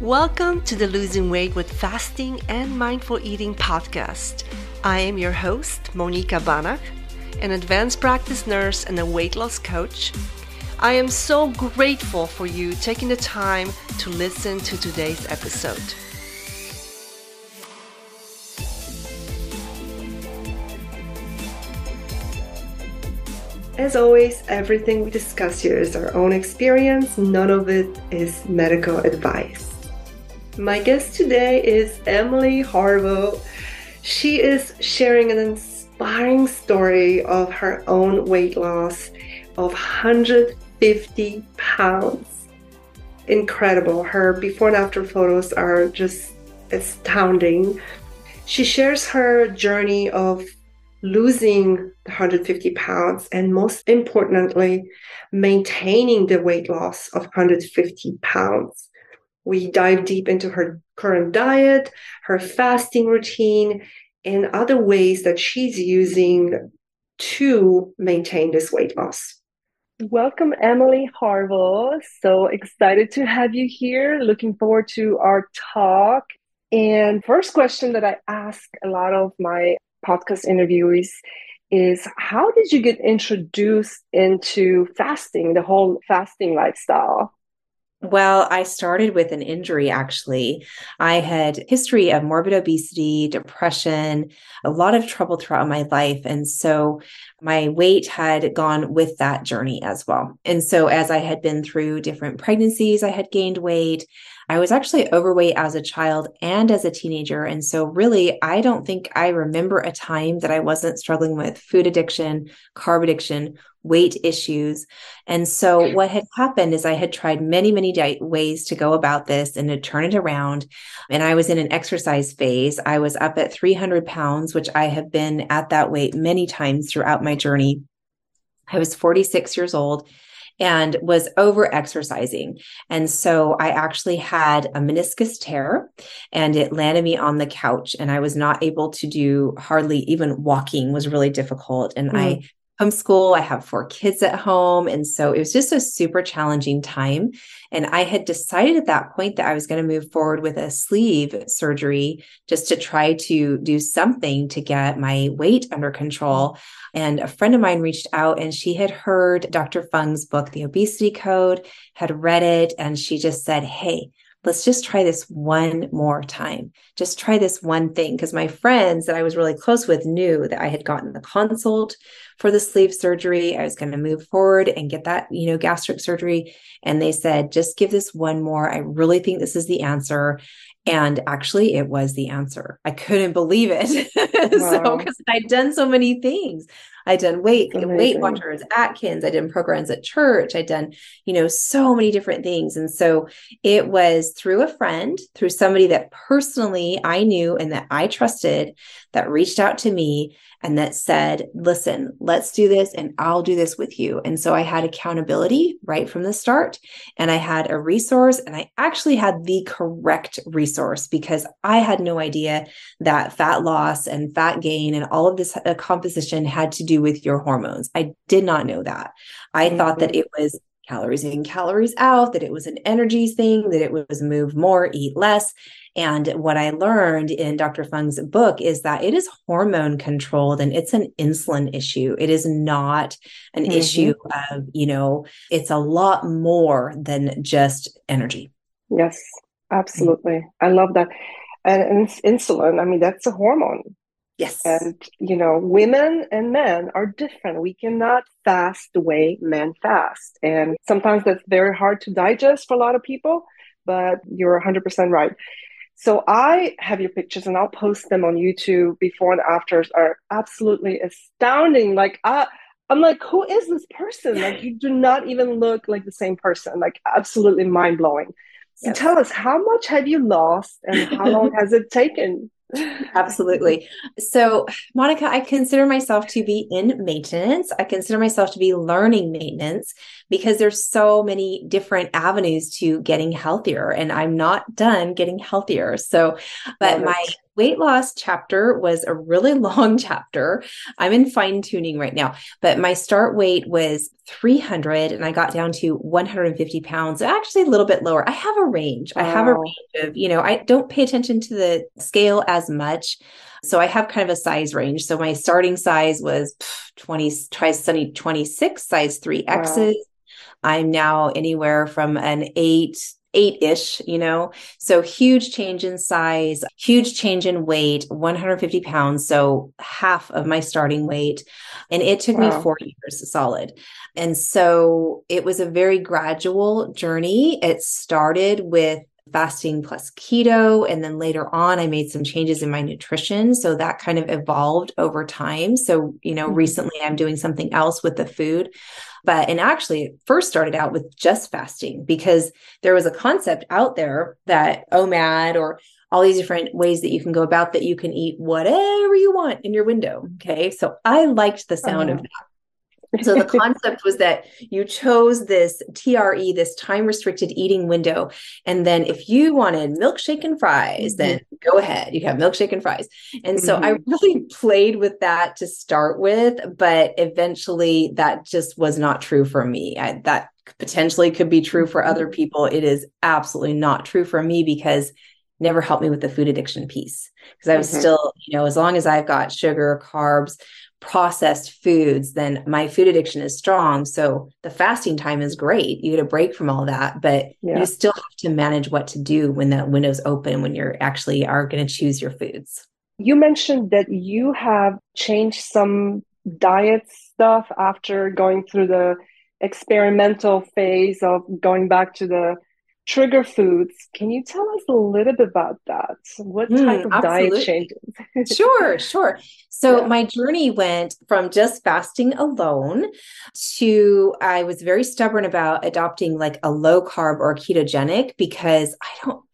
Welcome to the Losing Weight with Fasting and Mindful Eating podcast. I am your host, Monika Banach, an advanced practice nurse and a weight loss coach. I am so grateful for you taking the time to listen to today's episode. As always, everything we discuss here is our own experience, none of it is medical advice. My guest today is Emily Harveaux. She is sharing an inspiring story of her own weight loss of 150 pounds. Incredible. Her before and after photos are just astounding. She shares her journey of losing 150 pounds and most importantly, maintaining the weight loss of 150 pounds. We dive deep into her current diet, her fasting routine, and other ways that she's using to maintain this weight loss. Welcome, Emily Harveaux. So excited to have you here. Looking forward to our talk. And first question that I ask a lot of my podcast interviewees is how did you get introduced into fasting, the whole fasting lifestyle? Well, I started with an injury actually. I had history of morbid obesity, depression, a lot of trouble throughout my life and so my weight had gone with that journey as well. And so as I had been through different pregnancies, I had gained weight. I was actually overweight as a child and as a teenager. And so, really, I don't think I remember a time that I wasn't struggling with food addiction, carb addiction, weight issues. And so, what had happened is I had tried many, many di- ways to go about this and to turn it around. And I was in an exercise phase. I was up at 300 pounds, which I have been at that weight many times throughout my journey. I was 46 years old and was over exercising. And so I actually had a meniscus tear and it landed me on the couch and I was not able to do hardly even walking was really difficult. And mm. I homeschool. I have four kids at home. And so it was just a super challenging time. And I had decided at that point that I was going to move forward with a sleeve surgery just to try to do something to get my weight under control. And a friend of mine reached out and she had heard Dr. Fung's book, The Obesity Code, had read it. And she just said, Hey, let's just try this one more time. Just try this one thing. Because my friends that I was really close with knew that I had gotten the consult for the sleeve surgery. I was going to move forward and get that, you know, gastric surgery. And they said, just give this one more. I really think this is the answer. And actually, it was the answer. I couldn't believe it. Wow. so, because I'd done so many things. I'd done weight Weight Watchers, Atkins. I did programs at church. I'd done, you know, so many different things. And so it was through a friend, through somebody that personally I knew and that I trusted that reached out to me and that said, listen, let's do this and I'll do this with you. And so I had accountability right from the start and I had a resource and I actually had the correct resource because I had no idea that fat loss and fat gain and all of this uh, composition had to do with your hormones. I did not know that. I mm-hmm. thought that it was calories in, calories out, that it was an energy thing, that it was move more, eat less. And what I learned in Dr. Fung's book is that it is hormone controlled and it's an insulin issue. It is not an mm-hmm. issue of, you know, it's a lot more than just energy. Yes, absolutely. Mm-hmm. I love that. And, and insulin, I mean, that's a hormone. Yes. And, you know, women and men are different. We cannot fast the way men fast. And sometimes that's very hard to digest for a lot of people, but you're 100% right. So I have your pictures and I'll post them on YouTube. Before and afters are absolutely astounding. Like I, I'm like, who is this person? Like you do not even look like the same person. Like absolutely mind blowing. So yes. tell us, how much have you lost and how long has it taken? Absolutely. So, Monika, I consider myself to be in maintenance. I consider myself to be learning maintenance because there's so many different avenues to getting healthier and I'm not done getting healthier. So, but my weight loss chapter was a really long chapter. I'm in fine tuning right now, but my start weight was 300 and I got down to 150 pounds, actually a little bit lower. I have a range. Wow. I have a range of, you know, I don't pay attention to the scale as much. So I have kind of a size range. So my starting size was 20, try 26, size 3Xs. Wow. I'm now anywhere from an eight eight ish, you know? So huge change in size, huge change in weight, 150 pounds. So half of my starting weight. And it took wow. me four years solid. And so it was a very gradual journey. It started with fasting plus keto. And then later on, I made some changes in my nutrition. So that kind of evolved over time. So, you know, mm-hmm. recently I'm doing something else with the food. But, and actually, it first started out with just fasting because there was a concept out there that OMAD or all these different ways that you can go about that you can eat whatever you want in your window. Okay. So I liked the sound of uh-huh. that so the concept was that you chose this TRE, this time restricted eating window. And then if you wanted milkshake and fries, mm-hmm. then go ahead. You have milkshake and fries. And mm-hmm. so I mm-hmm. really played with that to start with, but eventually that just was not true for me. I, that potentially could be true for other mm-hmm. people. It is absolutely not true for me because never helped me with the food addiction piece because I was mm-hmm. still, you know, as long as I've got sugar, carbs, processed foods, then my food addiction is strong. So the fasting time is great. You get a break from all that, but yeah. you still have to manage what to do when that window's open, when you're actually are going to choose your foods. You mentioned that you have changed some diet stuff after going through the experimental phase of going back to the trigger foods. Can you tell us a little bit about that? What mm, type of absolutely. diet changes? sure, sure. So yeah. my journey went from just fasting alone to I was very stubborn about adopting like a low carb or ketogenic because I don't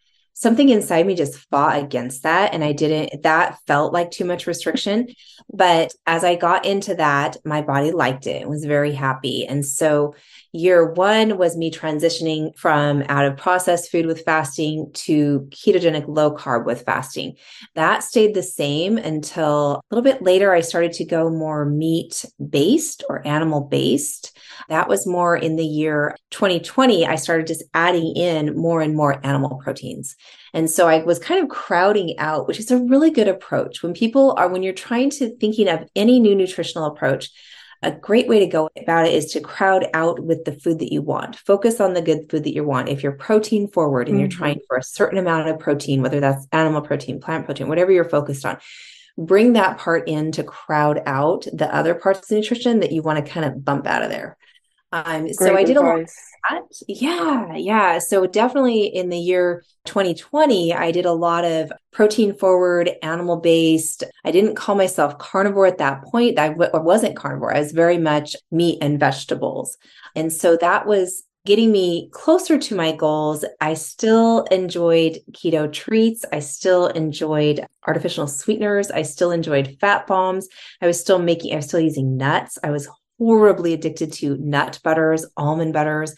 something inside me just fought against that and i didn't that felt like too much restriction but as i got into that my body liked it and was very happy and so year one was me transitioning from out of processed food with fasting to ketogenic low carb with fasting. That stayed the same until a little bit later i started to go more meat based or animal based that was more in the year 2020 i started just adding in more and more animal proteins. And so I was kind of crowding out, which is a really good approach. When people are, when you're trying to thinking of any new nutritional approach, a great way to go about it is to crowd out with the food that you want. Focus on the good food that you want. If you're protein forward and mm-hmm. you're trying for a certain amount of protein, whether that's animal protein, plant protein, whatever you're focused on, bring that part in to crowd out the other parts of nutrition that you want to kind of bump out of there. Um, so I did a lot that. Yeah, yeah. So definitely in the year 2020, I did a lot of protein forward, animal based. I didn't call myself carnivore at that point. I w- wasn't carnivore. I was very much meat and vegetables. And so that was getting me closer to my goals. I still enjoyed keto treats. I still enjoyed artificial sweeteners. I still enjoyed fat bombs. I was still making, I was still using nuts. I was horribly addicted to nut butters, almond butters.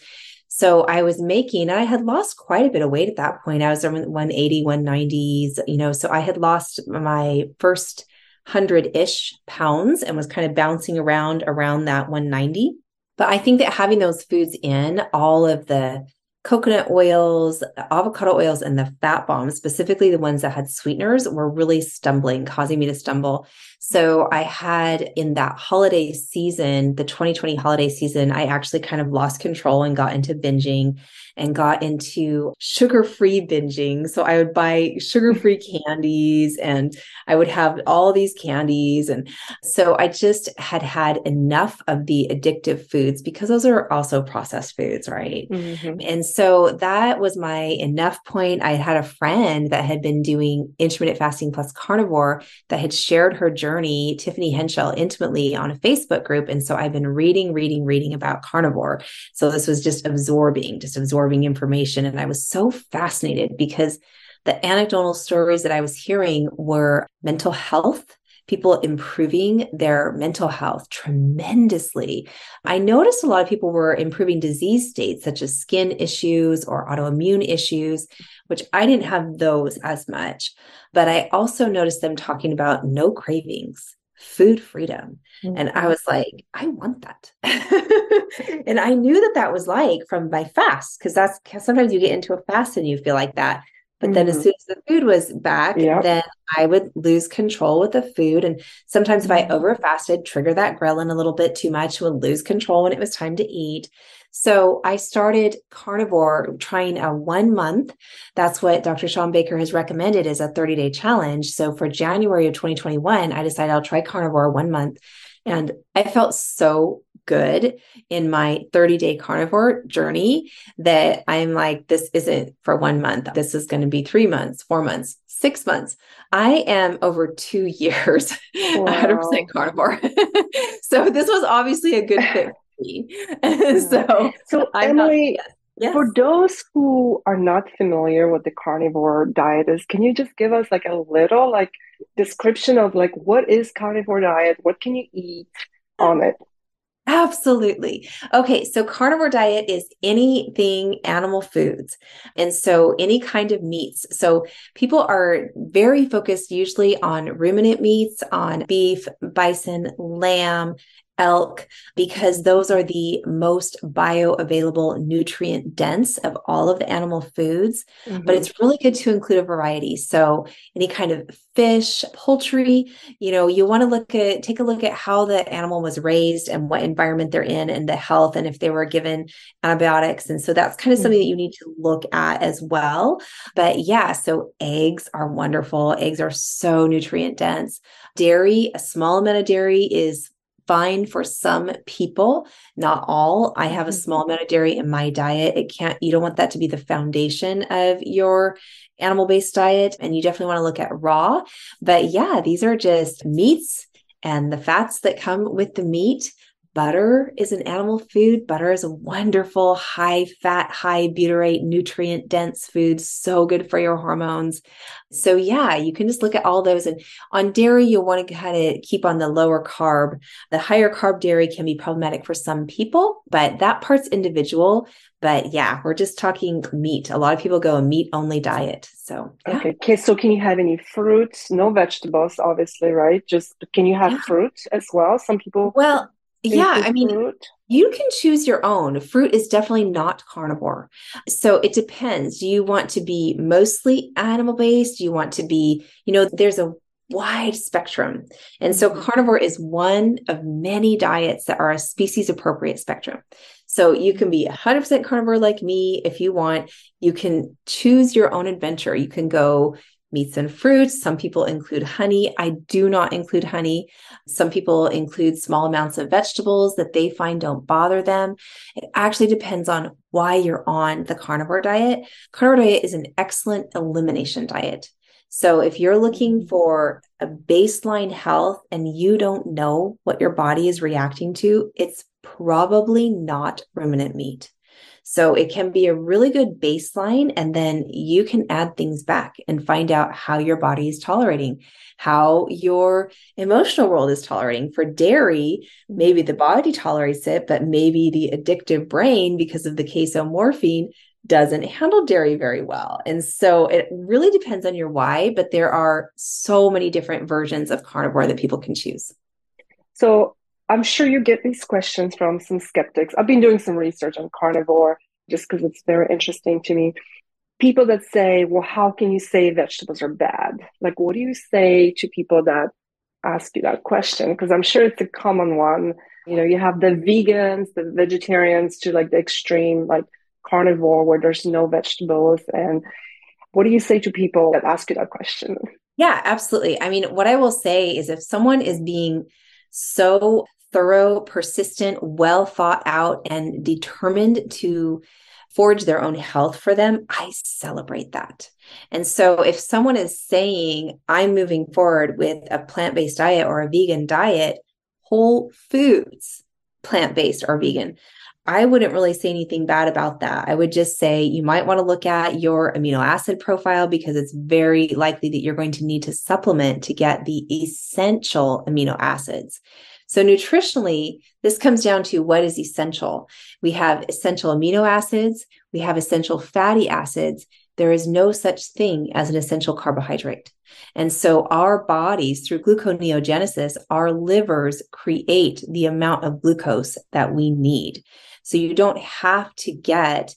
So I was making, I had lost quite a bit of weight at that point. I was around 180, 190s, you know, so I had lost my first 100 ish pounds and was kind of bouncing around around that 190. But I think that having those foods in, all of the coconut oils, avocado oils, and the fat bombs, specifically the ones that had sweeteners, were really stumbling, causing me to stumble. So I had in that holiday season, the 2020 holiday season, I actually kind of lost control and got into binging and got into sugar free binging. So I would buy sugar free candies and I would have all these candies. And so I just had had enough of the addictive foods because those are also processed foods, right? Mm-hmm. And so that was my enough point. I had a friend that had been doing intermittent fasting plus carnivore that had shared her journey, Tiffany Henschel, intimately on a Facebook group. And so I've been reading, reading, reading about carnivore. So this was just absorbing, just absorbing absorbing information. And I was so fascinated because the anecdotal stories that I was hearing were mental health people improving their mental health tremendously. I noticed a lot of people were improving disease states such as skin issues or autoimmune issues, which I didn't have those as much. But I also noticed them talking about no cravings, food freedom. Mm-hmm. And I was like, I want that. and I knew that that was like from my fast, because that's sometimes you get into a fast and you feel like that. But mm-hmm. then as mm-hmm. soon as the food was back, yep. then I would lose control with the food. And sometimes if I mm-hmm. over fasted, trigger that ghrelin a little bit too much, would lose control when it was time to eat. So I started carnivore trying a one month. That's what Dr. Shawn Baker has recommended is a 30 day challenge. So for January of 2021, I decided I'll try carnivore one month. And I felt so good in my 30 day carnivore journey that I'm like, this isn't for one month. This is going to be three months, four months, six months. I am over two years, wow. 100% carnivore. so this was obviously a good fit for me. so, so Emily, not, yes. for those who are not familiar with the carnivore diet is, can you just give us like a little like description of like what is carnivore diet? What can you eat on it? Absolutely. Okay, so carnivore diet is anything animal foods. And so any kind of meats. So people are very focused usually on ruminant meats, on beef, bison, lamb, elk because those are the most bioavailable nutrient dense of all of the animal foods. Mm-hmm. but it's really good to include a variety. So any kind of fish poultry you know you want to look at take a look at how the animal was raised and what environment they're in and the health and if they were given antibiotics. And so that's kind of mm-hmm. something that you need to look at as well. But yeah so eggs are wonderful. Eggs are so nutrient dense. Dairy a small amount of dairy is fine for some people, not all. I have a mm-hmm. small amount of dairy in my diet. It can't, you don't want that to be the foundation of your animal based diet. And you definitely want to look at raw. But yeah, these are just meats and the fats that come with the meat butter is an animal food. Butter is a wonderful, high fat, high butyrate, nutrient dense food. So good for your hormones. So, yeah, you can just look at all those. And on dairy, you'll want to kind of keep on the lower carb. The higher carb dairy can be problematic for some people, but that part's individual. But yeah, we're just talking meat. A lot of people go a meat only diet. So, yeah. okay. okay. So, can you have any fruits? No vegetables, obviously, right? Just can you have yeah. fruit as well? Some people. Well, yeah, I mean, fruit? you can choose your own. Fruit is definitely not carnivore. So it depends. Do you want to be mostly animal based? Do you want to be, you know, there's a wide spectrum. And so mm-hmm. carnivore is one of many diets that are a species appropriate spectrum. So you can be 100% carnivore like me if you want. You can choose your own adventure. You can go meats and fruits. Some people include honey. I do not include honey. Some people include small amounts of vegetables that they find don't bother them. It actually depends on why you're on the carnivore diet. Carnivore diet is an excellent elimination diet. So if you're looking mm-hmm. for a baseline health and you don't know what your body is reacting to, it's probably not ruminant meat. So it can be a really good baseline. And then you can add things back and find out how your body is tolerating, how your emotional world is tolerating. For dairy, maybe the body tolerates it, but maybe the addictive brain, because of the casomorphin, doesn't handle dairy very well. And so it really depends on your why, but there are so many different versions of carnivore that people can choose. So I'm sure you get these questions from some skeptics. I've been doing some research on carnivore just because it's very interesting to me. People that say, well, how can you say vegetables are bad? Like, what do you say to people that ask you that question? Because I'm sure it's a common one. You know, you have the vegans, the vegetarians to like the extreme, like carnivore where there's no vegetables. And what do you say to people that ask you that question? Yeah, absolutely. I mean, what I will say is if someone is being so thorough, persistent, well thought out, and determined to forge their own health for them, I celebrate that. And so if someone is saying, I'm moving forward with a plant based diet or a vegan diet, whole foods, plant based or vegan. I wouldn't really say anything bad about that. I would just say you might want to look at your amino acid profile because it's very likely that you're going to need to supplement to get the essential amino acids. So, nutritionally, this comes down to what is essential. We have essential amino acids, we have essential fatty acids. There is no such thing as an essential carbohydrate. And so, our bodies, through gluconeogenesis, our livers create the amount of glucose that we need. So, you don't have to get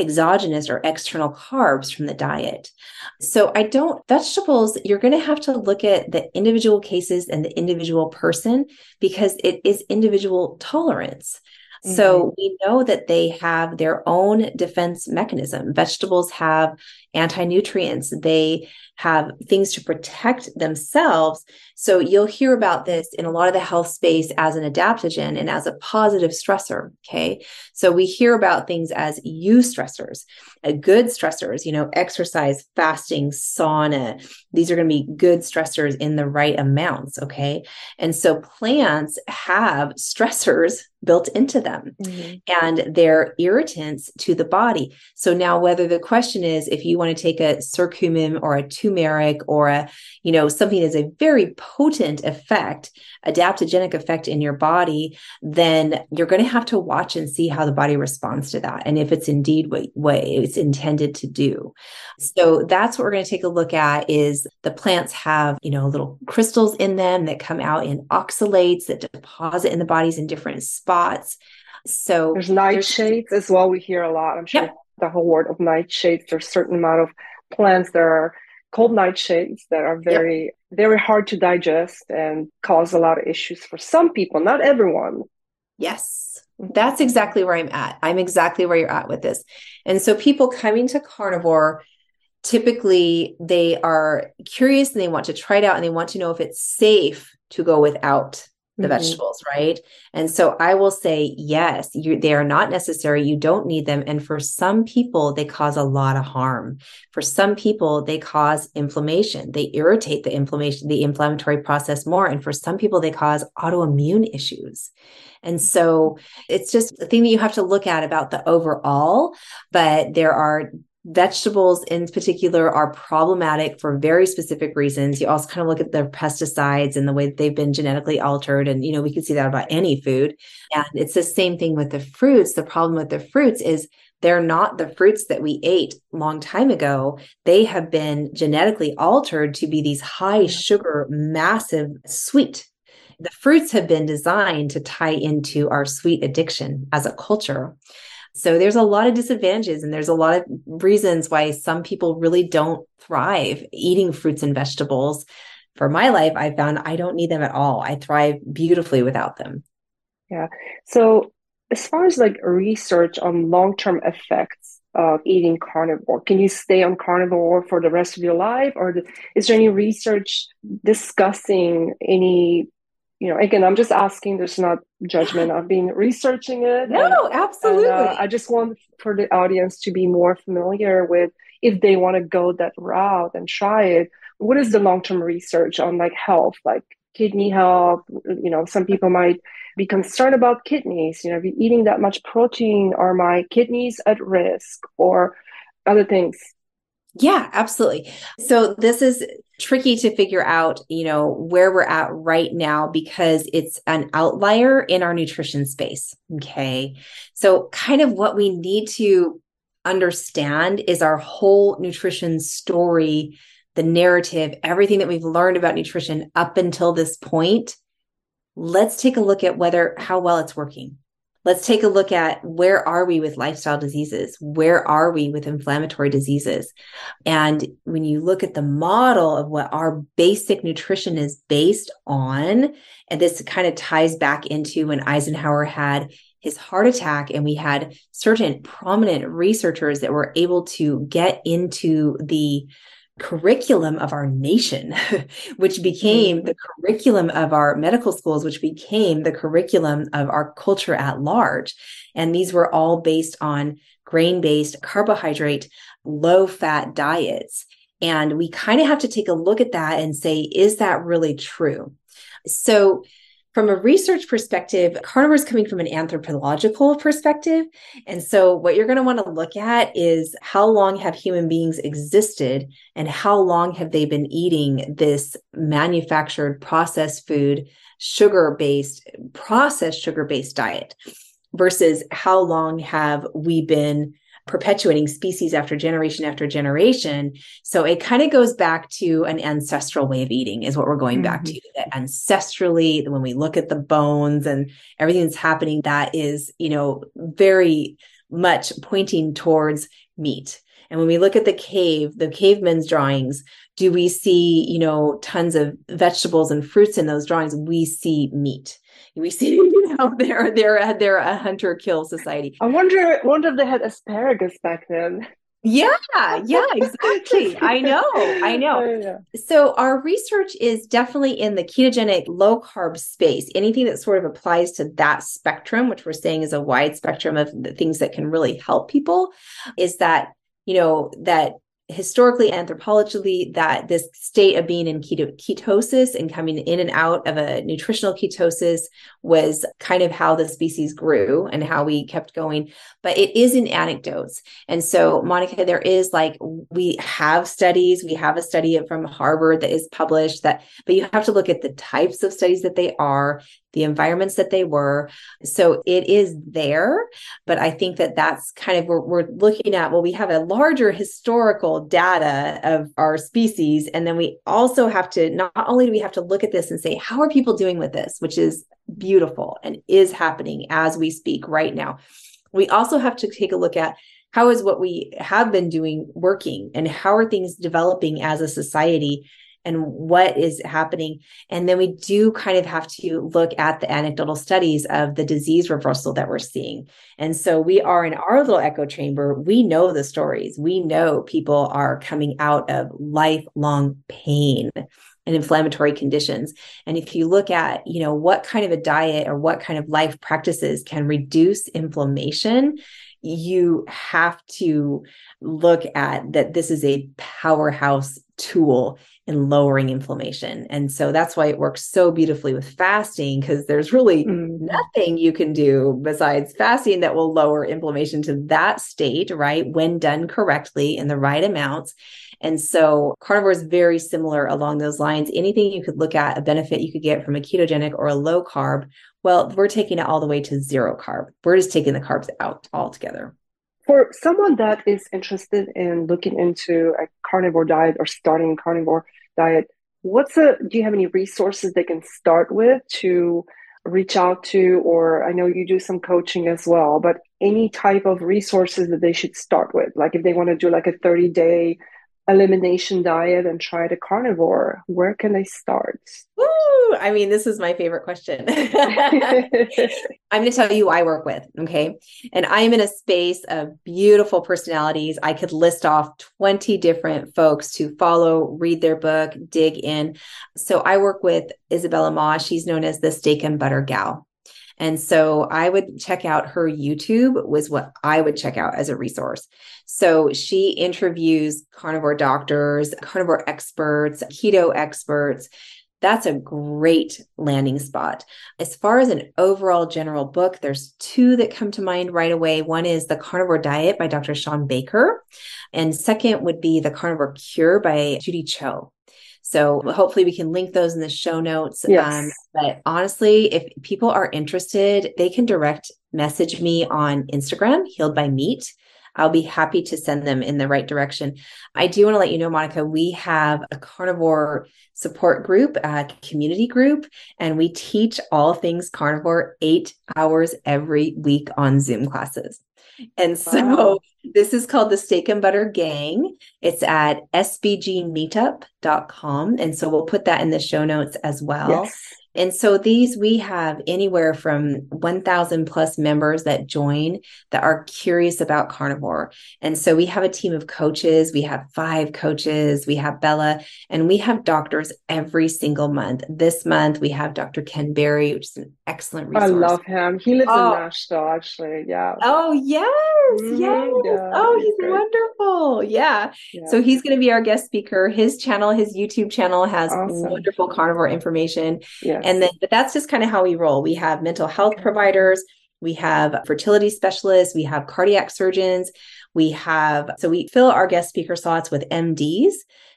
exogenous or external carbs from the diet. So I don't, vegetables, you're going to have to look at the individual cases and the individual person because it is individual tolerance. Mm-hmm. So we know that they have their own defense mechanism. Vegetables have anti nutrients, they have things to protect themselves. So you'll hear about this in a lot of the health space as an adaptogen and as a positive stressor. Okay. So we hear about things as eustressors, uh, good stressors, you know, exercise, fasting, sauna. These are going to be good stressors in the right amounts. Okay. And so plants have stressors built into them mm-hmm. and they're irritants to the body. So now whether the question is if you want to take a curcumin or a turmeric or a, you know, something that's a very potent effect, adaptogenic effect in your body, then you're going to have to watch and see how the body responds to that and if it's indeed what, what it's intended to do. So that's what we're going to take a look at is the plants have, you know, little crystals in them that come out in oxalates that deposit in the bodies in different spots. So there's nightshades as well. We hear a lot. I'm sure the whole word of nightshades. There's a certain amount of plants that are called nightshades that are very yep. very hard to digest and cause a lot of issues for some people, not everyone. Yes. That's exactly where I'm at. I'm exactly where you're at with this. And so people coming to carnivore typically they are curious and they want to try it out and they want to know if it's safe to go without the mm-hmm. vegetables, right? And so I will say, yes, you, they are not necessary. You don't need them. And for some people, they cause a lot of harm. For some people, they cause inflammation. They irritate the inflammation, the inflammatory process more. And for some people, they cause autoimmune issues. And so it's just a thing that you have to look at about the overall, but there are vegetables in particular are problematic for very specific reasons. You also kind of look at their pesticides and the way that they've been genetically altered. And, you know, we can see that about any food. And it's the same thing with the fruits. The problem with the fruits is they're not the fruits that we ate long time ago. They have been genetically altered to be these high sugar, massive sweet. The fruits have been designed to tie into our sweet addiction as a culture. So there's a lot of disadvantages and there's a lot of reasons why some people really don't thrive eating fruits and vegetables. For my life, I found I don't need them at all. I thrive beautifully without them. Yeah. So as far as like research on long-term effects of eating carnivore, can you stay on carnivore for the rest of your life or is there any research discussing any you know, again, I'm just asking. There's not judgment. I've been researching it. No, and, absolutely. And, uh, I just want for the audience to be more familiar with if they want to go that route and try it. What is the long term research on like health, like kidney health? You know, some people might be concerned about kidneys. You know, you're eating that much protein, are my kidneys at risk or other things? Yeah, absolutely. So this is tricky to figure out, you know, where we're at right now because it's an outlier in our nutrition space. Okay. So kind of what we need to understand is our whole nutrition story, the narrative, everything that we've learned about nutrition up until this point. Let's take a look at whether how well it's working let's take a look at where are we with lifestyle diseases? Where are we with inflammatory diseases? And when you look at the model of what our basic nutrition is based on and this kind of ties back into when eisenhower had his heart attack and we had certain prominent researchers that were able to get into the curriculum of our nation, which became mm-hmm. the curriculum of our medical schools, which became the curriculum of our culture at large. And these were all based on grain based, carbohydrate, low fat diets. And we kind of have to take a look at that and say, is that really true? So, from a research perspective, carnivore is coming from an anthropological perspective. And so, what you're going to want to look at is how long have human beings existed and how long have they been eating this manufactured processed food, sugar based, processed sugar based diet versus how long have we been perpetuating species after generation after generation. So it kind of goes back to an ancestral way of eating, is what we're going mm-hmm. back to. That ancestrally, when we look at the bones and everything that's happening, that is, you know, very much pointing towards meat. And when we look at the cave, the cavemen's drawings, do we see, you know, tons of vegetables and fruits in those drawings? We see meat we see you know they're they're uh, they're a hunter kill society. I wonder wonder if they had asparagus back then. Yeah yeah exactly. I know i know. Oh, yeah. so our research is definitely in the ketogenic low carb space. Anything that sort of applies to that spectrum which we're saying is a wide spectrum of the things that can really help people is that you know that historically anthropologically that this state of being in keto- ketosis and coming in and out of a nutritional ketosis was kind of how the species grew and how we kept going. But it is in anecdotes. And so Monika there is like we have studies we have a study from harvard that is published that but you have to look at the types of studies that they are the environments that they were. So it is there, but I think that that's kind of where we're looking at. Well, we have a larger historical data of our species, and then we also have to not only do we have to look at this and say, how are people doing with this, which is beautiful and is happening as we speak right now. We also have to take a look at how is what we have been doing working and how are things developing as a society and what is happening. And then we do kind of have to look at the anecdotal studies of the disease reversal that we're seeing. And so we are in our little echo chamber, we know the stories. We know people are coming out of lifelong pain and inflammatory conditions. And if you look at, you know, what kind of a diet or what kind of life practices can reduce inflammation, you have to look at that this is a powerhouse tool in lowering inflammation. And so that's why it works so beautifully with fasting because there's really mm. nothing you can do besides fasting that will lower inflammation to that state, right? When done correctly in the right amounts. And so carnivore is very similar along those lines. Anything you could look at, a benefit you could get from a ketogenic or a low carb, well, we're taking it all the way to zero carb. We're just taking the carbs out altogether. For someone that is interested in looking into a carnivore diet or starting a carnivore diet, what's a do you have any resources they can start with to reach out to or I know you do some coaching as well, but any type of resources that they should start with? Like if they want to do like a 30 day elimination diet and try the carnivore, where can they start? I mean, this is my favorite question. I'm going to tell you I work with. Okay. And I am in a space of beautiful personalities. I could list off 20 different folks to follow, read their book, dig in. So I work with Isabella Ma. She's known as the steak and butter gal. And so I would check out her YouTube was what I would check out as a resource. So she interviews carnivore doctors, carnivore experts, keto experts. That's a great landing spot. As far as an overall general book, there's two that come to mind right away. One is The Carnivore Diet by Dr. Shawn Baker, and second would be The Carnivore Cure by Judy Cho. So hopefully we can link those in the show notes. Yes. Um, but honestly, if people are interested, they can direct message me on Instagram, Healed by Meat. I'll be happy to send them in the right direction. I do want to let you know, Monika, we have a carnivore support group, a community group, and we teach all things carnivore eight hours every week on Zoom classes. And so wow. this is called the Steak and Butter Gang. It's at sbgmeetup.com. And so we'll put that in the show notes as well. Yes. And so these we have anywhere from 1000 plus members that join that are curious about carnivore. And so we have a team of coaches, we have five coaches, we have Bella, and we have doctors every single month. This month we have Dr. Ken Berry, which is an excellent resource. I love him. He lives oh. in Nashville actually. Yeah. Oh, yes. Mm-hmm. Yes. Yeah, oh, he's, he's wonderful. Yeah. yeah. So he's going to be our guest speaker. His channel, his YouTube channel has awesome. wonderful carnivore information. Yeah Yes. And then, but that's just kind of how we roll. We have mental health providers, we have fertility specialists, we have cardiac surgeons, we have, so we fill our guest speaker slots with MDs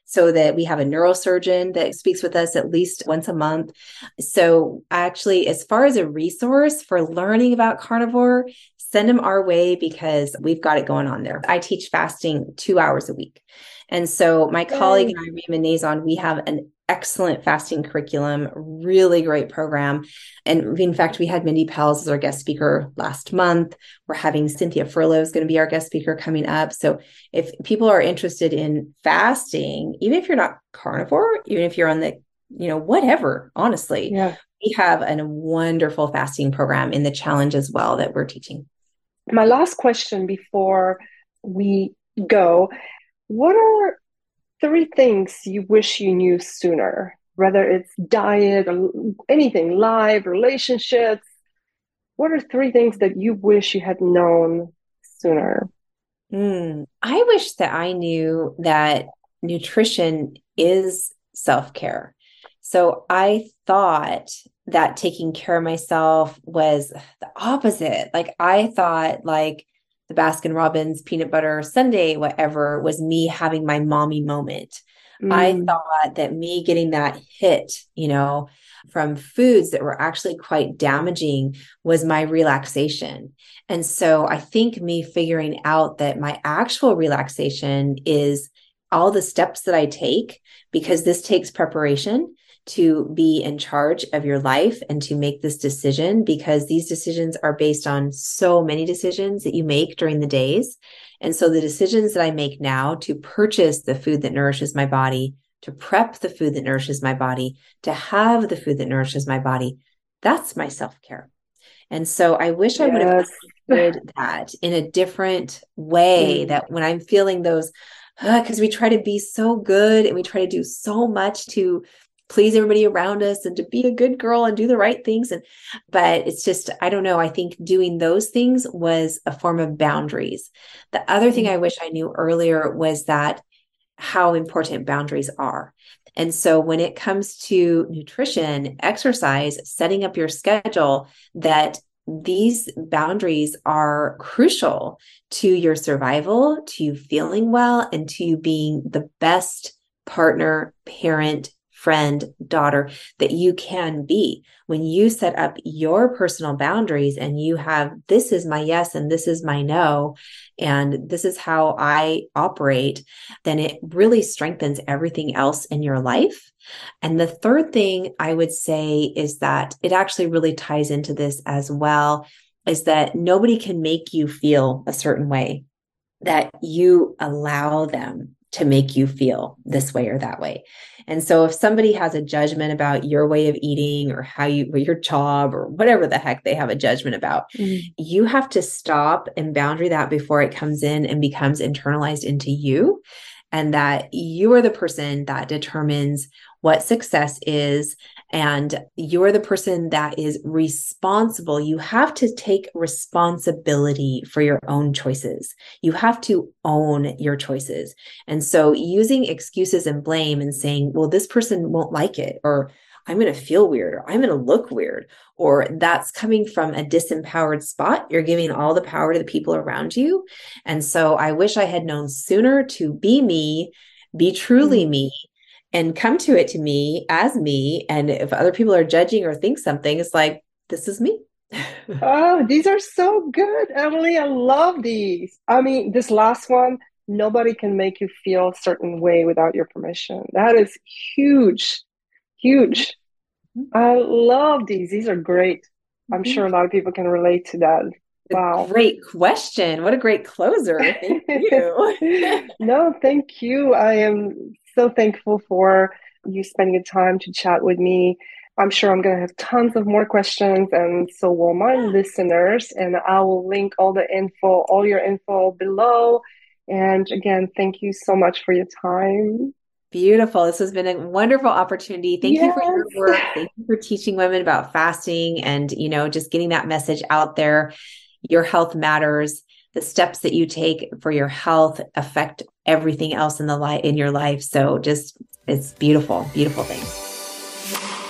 so that we have a neurosurgeon that speaks with us at least once a month. So, actually, as far as a resource for learning about carnivore, send them our way because we've got it going on there. I teach fasting two hours a week. And so my colleague and I, Rima Nazon, we have an excellent fasting curriculum, really great program. And in fact, we had Mindy Pelz as our guest speaker last month. We're having Cynthia Thurlow is going to be our guest speaker coming up. So if people are interested in fasting, even if you're not carnivore, even if you're on the, you know, whatever, honestly, yeah. we have a wonderful fasting program in the challenge as well that we're teaching. My last question before we go what are three things you wish you knew sooner, whether it's diet or anything, life, relationships. What are three things that you wish you had known sooner? Mm, I wish that I knew that nutrition is self care. So I thought that taking care of myself was the opposite. Like I thought, like, the Baskin Robbins peanut butter sundae, whatever, was me having my mommy moment. Mm. I thought that me getting that hit, you know, from foods that were actually quite damaging was my relaxation. And so I think me figuring out that my actual relaxation is all the steps that I take because this takes preparation to be in charge of your life and to make this decision because these decisions are based on so many decisions that you make during the days. And so the decisions that I make now to purchase the food that nourishes my body, to prep the food that nourishes my body, to have the food that nourishes my body, that's my self care. And so I wish yes. I would have understood that in a different way mm. that when I'm feeling those, because uh, we try to be so good and we try to do so much to please everybody around us and to be a good girl and do the right things. And but it's just i don't know i think doing those things was a form of boundaries. The other thing i wish i knew earlier was that how important boundaries are. And so when it comes to nutrition exercise setting up your schedule that these boundaries are crucial to your survival, to you feeling well, and to you being the best partner, parent, friend, daughter that you can be. When you set up your personal boundaries and you have, this is my yes and this is my no, and this is how I operate, then it really strengthens everything else in your life. And the third thing I would say is that it actually really ties into this as well is that nobody can make you feel a certain way, that you allow them to make you feel this way or that way. And so if somebody has a judgment about your way of eating or how you or your job or whatever the heck they have a judgment about, mm-hmm. you have to stop and boundary that before it comes in and becomes internalized into you and that you are the person that determines what success is and you're the person that is responsible. You have to take responsibility for your own choices. You have to own your choices. And so using excuses and blame and saying, well, this person won't like it, or I'm going to feel weird, or I'm going to look weird, or that's coming from a disempowered spot. You're giving all the power to the people around you. And so I wish I had known sooner to be me, be truly mm-hmm. me, and come to it to me as me. And if other people are judging or think something, it's like, this is me. oh, these are so good, Emily. I love these. I mean, this last one, nobody can make you feel a certain way without your permission. That is huge, huge. Mm-hmm. I love these. These are great. I'm mm-hmm. sure a lot of people can relate to that. Wow. Great question. What a great closer. Thank you. no, thank you. I am so thankful for you spending the time to chat with me. I'm sure I'm going to have tons of more questions, and so will my listeners. And I will link all the info, all your info below. And again, thank you so much for your time. Beautiful. This has been a wonderful opportunity. Thank yes. you for your work. Thank you for teaching women about fasting and, you know, just getting that message out there. Your health matters the steps that you take for your health affect everything else in the life in your life. So just it's beautiful beautiful things.